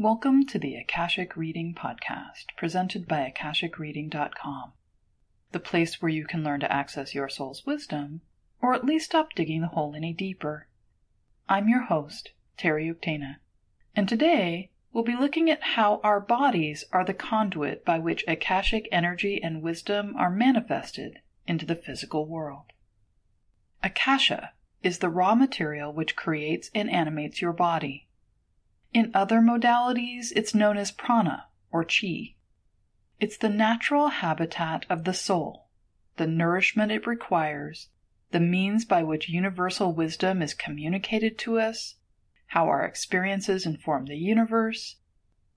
Welcome to the Akashic Reading Podcast, presented by AkashicReading.com, the place where you can learn to access your soul's wisdom, or at least stop digging the hole any deeper. I'm your host, Terry Uktana, and today we'll be looking at how our bodies are the conduit by which Akashic energy and wisdom are manifested into the physical world. Akasha is the raw material which creates and animates your body. In other modalities, it's known as prana or chi. It's the natural habitat of the soul, the nourishment it requires, the means by which universal wisdom is communicated to us, how our experiences inform the universe,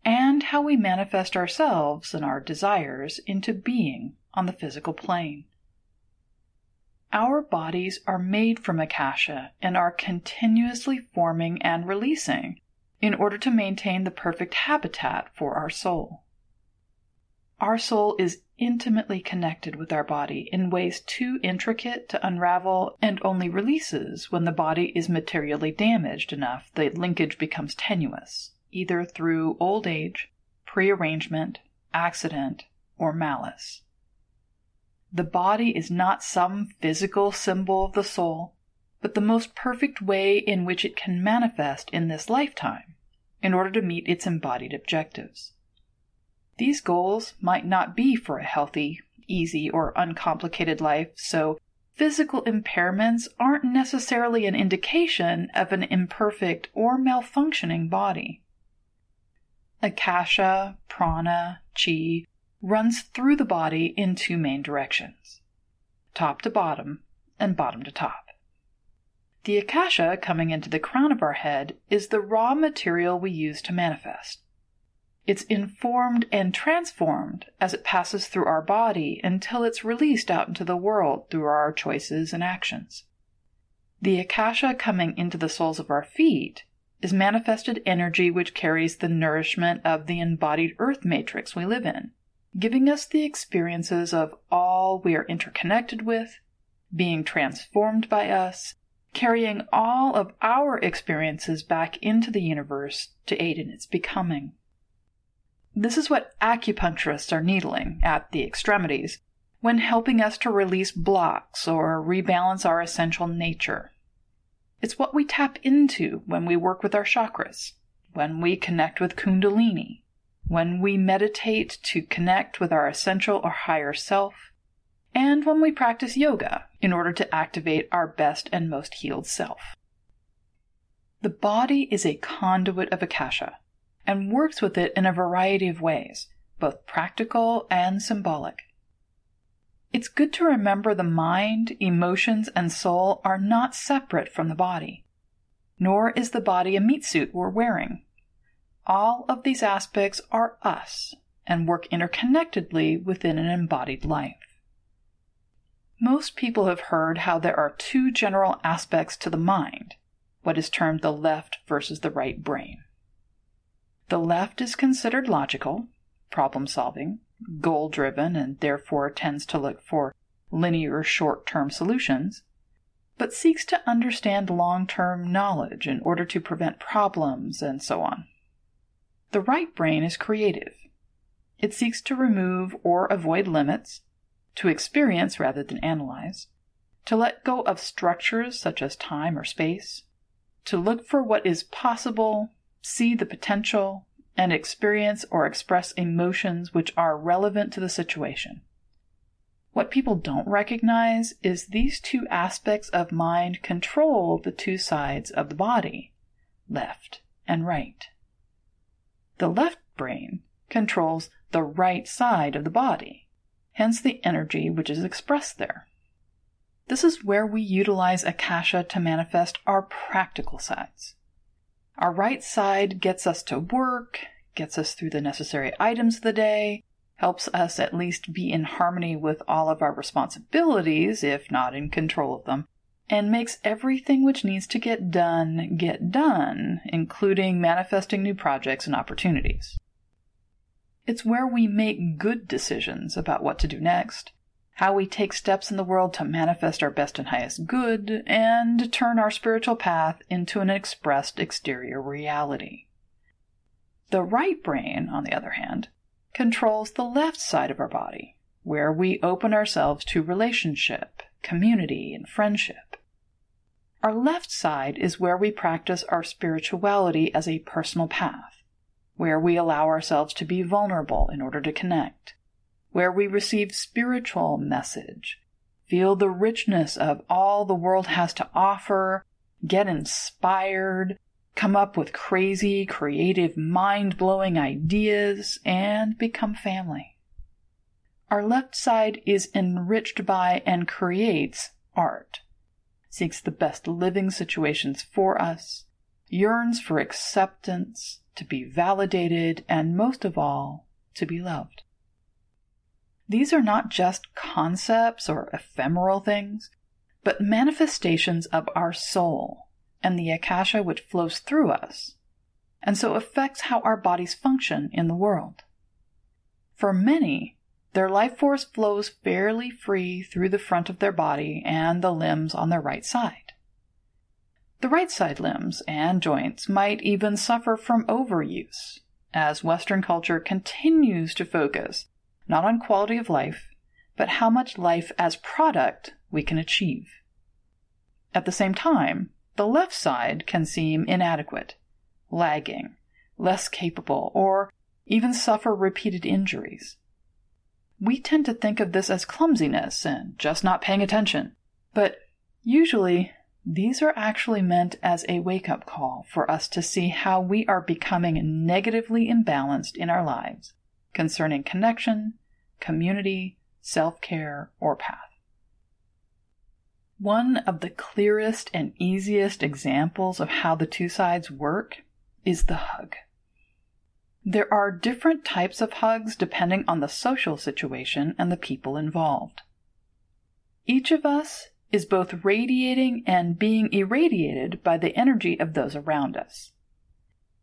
and how we manifest ourselves and our desires into being on the physical plane. Our bodies are made from akasha and are continuously forming and releasing in order to maintain the perfect habitat for our soul. Our soul is intimately connected with our body in ways too intricate to unravel and only releases when the body is materially damaged enough the linkage becomes tenuous, either through old age, prearrangement, accident, or malice. The body is not some physical symbol of the soul, but the most perfect way in which it can manifest in this lifetime in order to meet its embodied objectives. These goals might not be for a healthy, easy, or uncomplicated life, so physical impairments aren't necessarily an indication of an imperfect or malfunctioning body. Akasha, prana, chi runs through the body in two main directions top to bottom and bottom to top. The akasha coming into the crown of our head is the raw material we use to manifest. It's informed and transformed as it passes through our body until it's released out into the world through our choices and actions. The akasha coming into the soles of our feet is manifested energy which carries the nourishment of the embodied earth matrix we live in, giving us the experiences of all we are interconnected with, being transformed by us, carrying all of our experiences back into the universe to aid in its becoming. This is what acupuncturists are needling at the extremities when helping us to release blocks or rebalance our essential nature. It's what we tap into when we work with our chakras, when we connect with Kundalini, when we meditate to connect with our essential or higher self, and when we practice yoga in order to activate our best and most healed self. The body is a conduit of Akasha and works with it in a variety of ways, both practical and symbolic. It's good to remember the mind, emotions, and soul are not separate from the body, nor is the body a meat suit we're wearing. All of these aspects are us and work interconnectedly within an embodied life. Most people have heard how there are two general aspects to the mind, what is termed the left versus the right brain. The left is considered logical, problem solving, goal driven, and therefore tends to look for linear short term solutions, but seeks to understand long term knowledge in order to prevent problems and so on. The right brain is creative. It seeks to remove or avoid limits, to experience rather than analyze, to let go of structures such as time or space, to look for what is possible, see the potential, and experience or express emotions which are relevant to the situation. What people don't recognize is these two aspects of mind control the two sides of the body, left and right. The left brain controls the right side of the body, hence the energy which is expressed there. This is where we utilize Akasha to manifest our practical sides. Our right side gets us to work, gets us through the necessary items of the day, helps us at least be in harmony with all of our responsibilities, if not in control of them, and makes everything which needs to get done get done, including manifesting new projects and opportunities. It's where we make good decisions about what to do next, how we take steps in the world to manifest our best and highest good, and turn our spiritual path into an expressed exterior reality. The right brain, on the other hand, controls the left side of our body, where we open ourselves to relationship, community, and friendship. Our left side is where we practice our spirituality as a personal path, where we allow ourselves to be vulnerable in order to connect, where we receive spiritual message, feel the richness of all the world has to offer, get inspired, come up with crazy, creative, mind blowing ideas, and become family. Our left side is enriched by and creates art, seeks the best living situations for us, yearns for acceptance, to be validated, and most of all, to be loved. These are not just concepts or ephemeral things, but manifestations of our soul and the akasha which flows through us, and so affects how our bodies function in the world. For many, their life force flows fairly free through the front of their body and the limbs on their right side. The right side limbs and joints might even suffer from overuse, as Western culture continues to focus not on quality of life, but how much life as product we can achieve. At the same time, the left side can seem inadequate, lagging, less capable, or even suffer repeated injuries. We tend to think of this as clumsiness and just not paying attention, but usually these are actually meant as a wake up call for us to see how we are becoming negatively imbalanced in our lives concerning connection, community, self care, or path. One of the clearest and easiest examples of how the two sides work is the hug. There are different types of hugs depending on the social situation and the people involved. Each of us is both radiating and being irradiated by the energy of those around us.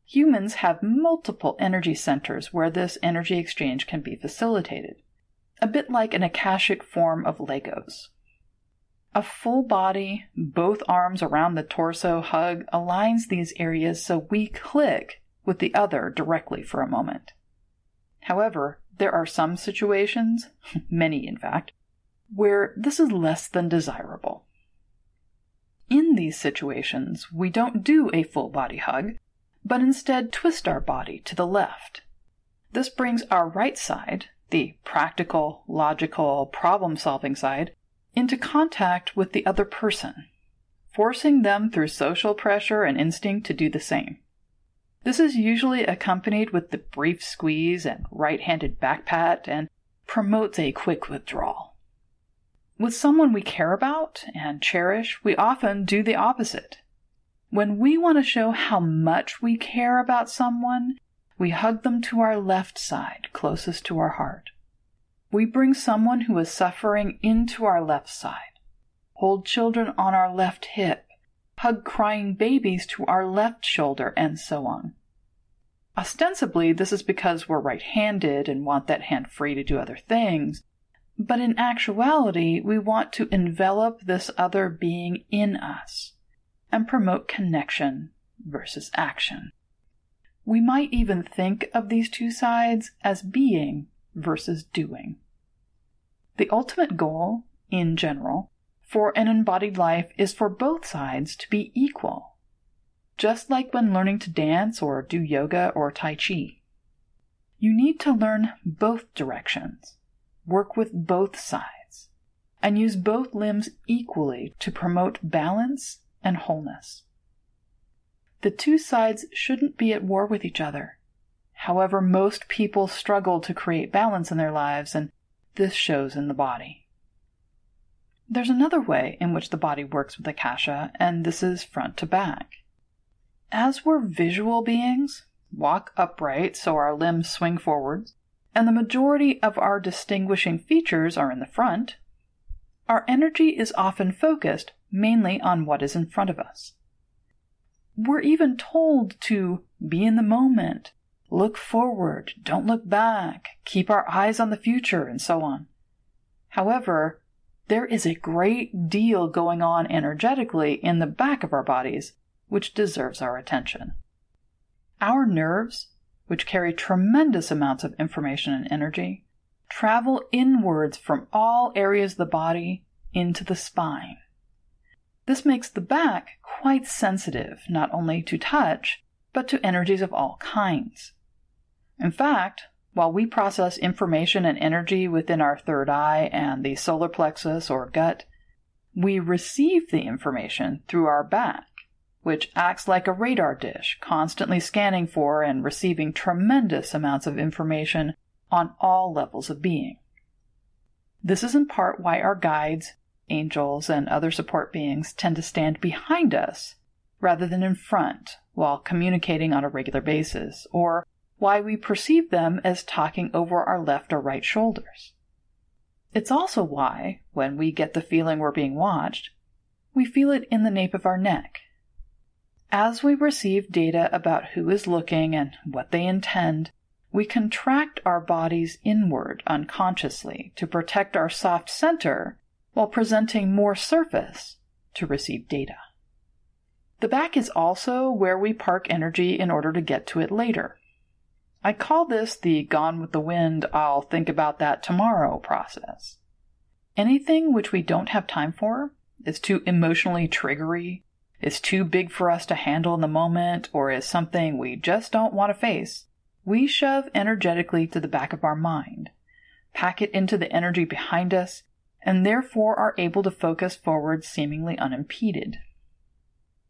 Humans have multiple energy centers where this energy exchange can be facilitated, a bit like an akashic form of Legos. A full body, both arms around the torso hug aligns these areas so we click with the other directly for a moment. However, there are some situations, many in fact, where this is less than desirable. In these situations, we don't do a full body hug, but instead twist our body to the left. This brings our right side, the practical, logical, problem solving side, into contact with the other person, forcing them through social pressure and instinct to do the same. This is usually accompanied with the brief squeeze and right handed back pat and promotes a quick withdrawal. With someone we care about and cherish, we often do the opposite. When we want to show how much we care about someone, we hug them to our left side, closest to our heart. We bring someone who is suffering into our left side, hold children on our left hip, hug crying babies to our left shoulder, and so on. Ostensibly, this is because we're right handed and want that hand free to do other things, but in actuality, we want to envelop this other being in us and promote connection versus action. We might even think of these two sides as being versus doing. The ultimate goal, in general, for an embodied life is for both sides to be equal, just like when learning to dance or do yoga or Tai Chi. You need to learn both directions, work with both sides, and use both limbs equally to promote balance and wholeness. The two sides shouldn't be at war with each other. However, most people struggle to create balance in their lives, and this shows in the body. There's another way in which the body works with Akasha, and this is front to back. As we're visual beings, walk upright so our limbs swing forwards, and the majority of our distinguishing features are in the front, our energy is often focused mainly on what is in front of us. We're even told to be in the moment, look forward, don't look back, keep our eyes on the future, and so on. However, there is a great deal going on energetically in the back of our bodies, which deserves our attention. Our nerves, which carry tremendous amounts of information and energy, travel inwards from all areas of the body into the spine. This makes the back quite sensitive not only to touch, but to energies of all kinds. In fact, while we process information and energy within our third eye and the solar plexus or gut, we receive the information through our back, which acts like a radar dish, constantly scanning for and receiving tremendous amounts of information on all levels of being. This is in part why our guides, angels, and other support beings tend to stand behind us rather than in front while communicating on a regular basis, or why we perceive them as talking over our left or right shoulders. It's also why, when we get the feeling we're being watched, we feel it in the nape of our neck. As we receive data about who is looking and what they intend, we contract our bodies inward unconsciously to protect our soft center while presenting more surface to receive data. The back is also where we park energy in order to get to it later. I call this the gone with the wind, I'll think about that tomorrow process. Anything which we don't have time for is too emotionally triggery, is too big for us to handle in the moment, or is something we just don't want to face, we shove energetically to the back of our mind, pack it into the energy behind us, and therefore are able to focus forward seemingly unimpeded.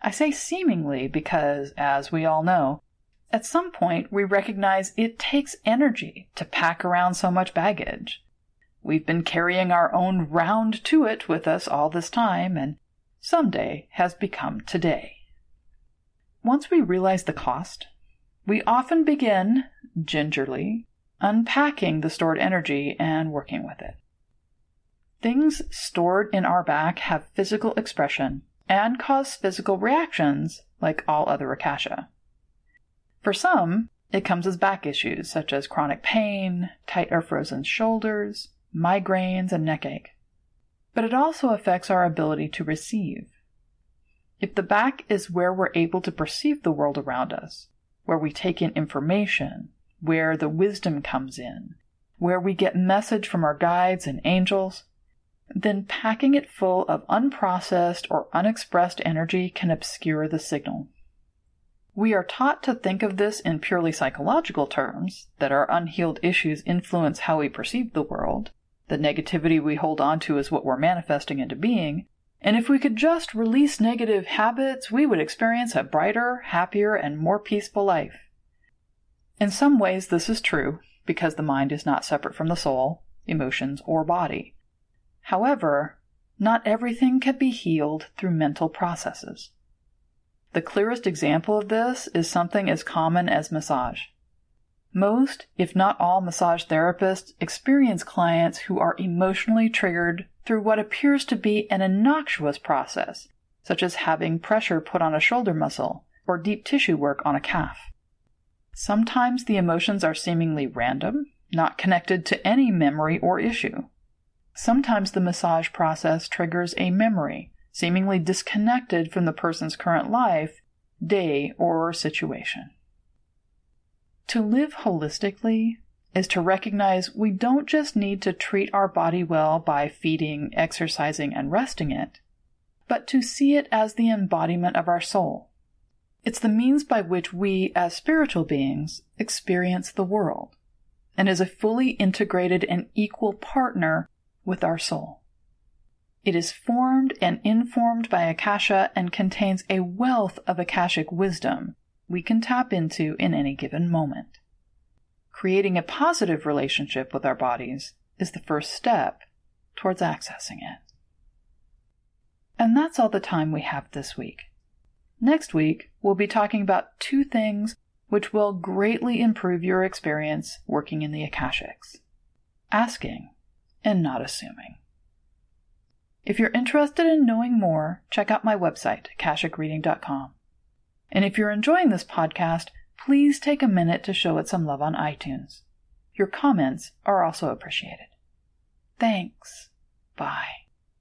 I say seemingly because, as we all know, at some point we recognize it takes energy to pack around so much baggage. We've been carrying our own round to it with us all this time, and someday has become today. Once we realize the cost, we often begin, gingerly, unpacking the stored energy and working with it. Things stored in our back have physical expression and cause physical reactions like all other akasha. For some, it comes as back issues such as chronic pain, tight or frozen shoulders, migraines, and neck ache. But it also affects our ability to receive. If the back is where we're able to perceive the world around us, where we take in information, where the wisdom comes in, where we get message from our guides and angels, then packing it full of unprocessed or unexpressed energy can obscure the signal. We are taught to think of this in purely psychological terms, that our unhealed issues influence how we perceive the world, the negativity we hold on to is what we're manifesting into being, and if we could just release negative habits, we would experience a brighter, happier, and more peaceful life. In some ways, this is true, because the mind is not separate from the soul, emotions, or body. However, not everything can be healed through mental processes. The clearest example of this is something as common as massage. Most, if not all, massage therapists experience clients who are emotionally triggered through what appears to be an innocuous process, such as having pressure put on a shoulder muscle or deep tissue work on a calf. Sometimes the emotions are seemingly random, not connected to any memory or issue. Sometimes the massage process triggers a memory, seemingly disconnected from the person's current life, day, or situation. To live holistically is to recognize we don't just need to treat our body well by feeding, exercising, and resting it, but to see it as the embodiment of our soul. It's the means by which we, as spiritual beings, experience the world, and is a fully integrated and equal partner with our soul. It is formed and informed by Akasha and contains a wealth of Akashic wisdom we can tap into in any given moment. Creating a positive relationship with our bodies is the first step towards accessing it. And that's all the time we have this week. Next week, we'll be talking about two things which will greatly improve your experience working in the Akashics asking and not assuming. If you're interested in knowing more, check out my website, akashicreading.com. And if you're enjoying this podcast, please take a minute to show it some love on iTunes. Your comments are also appreciated. Thanks. Bye.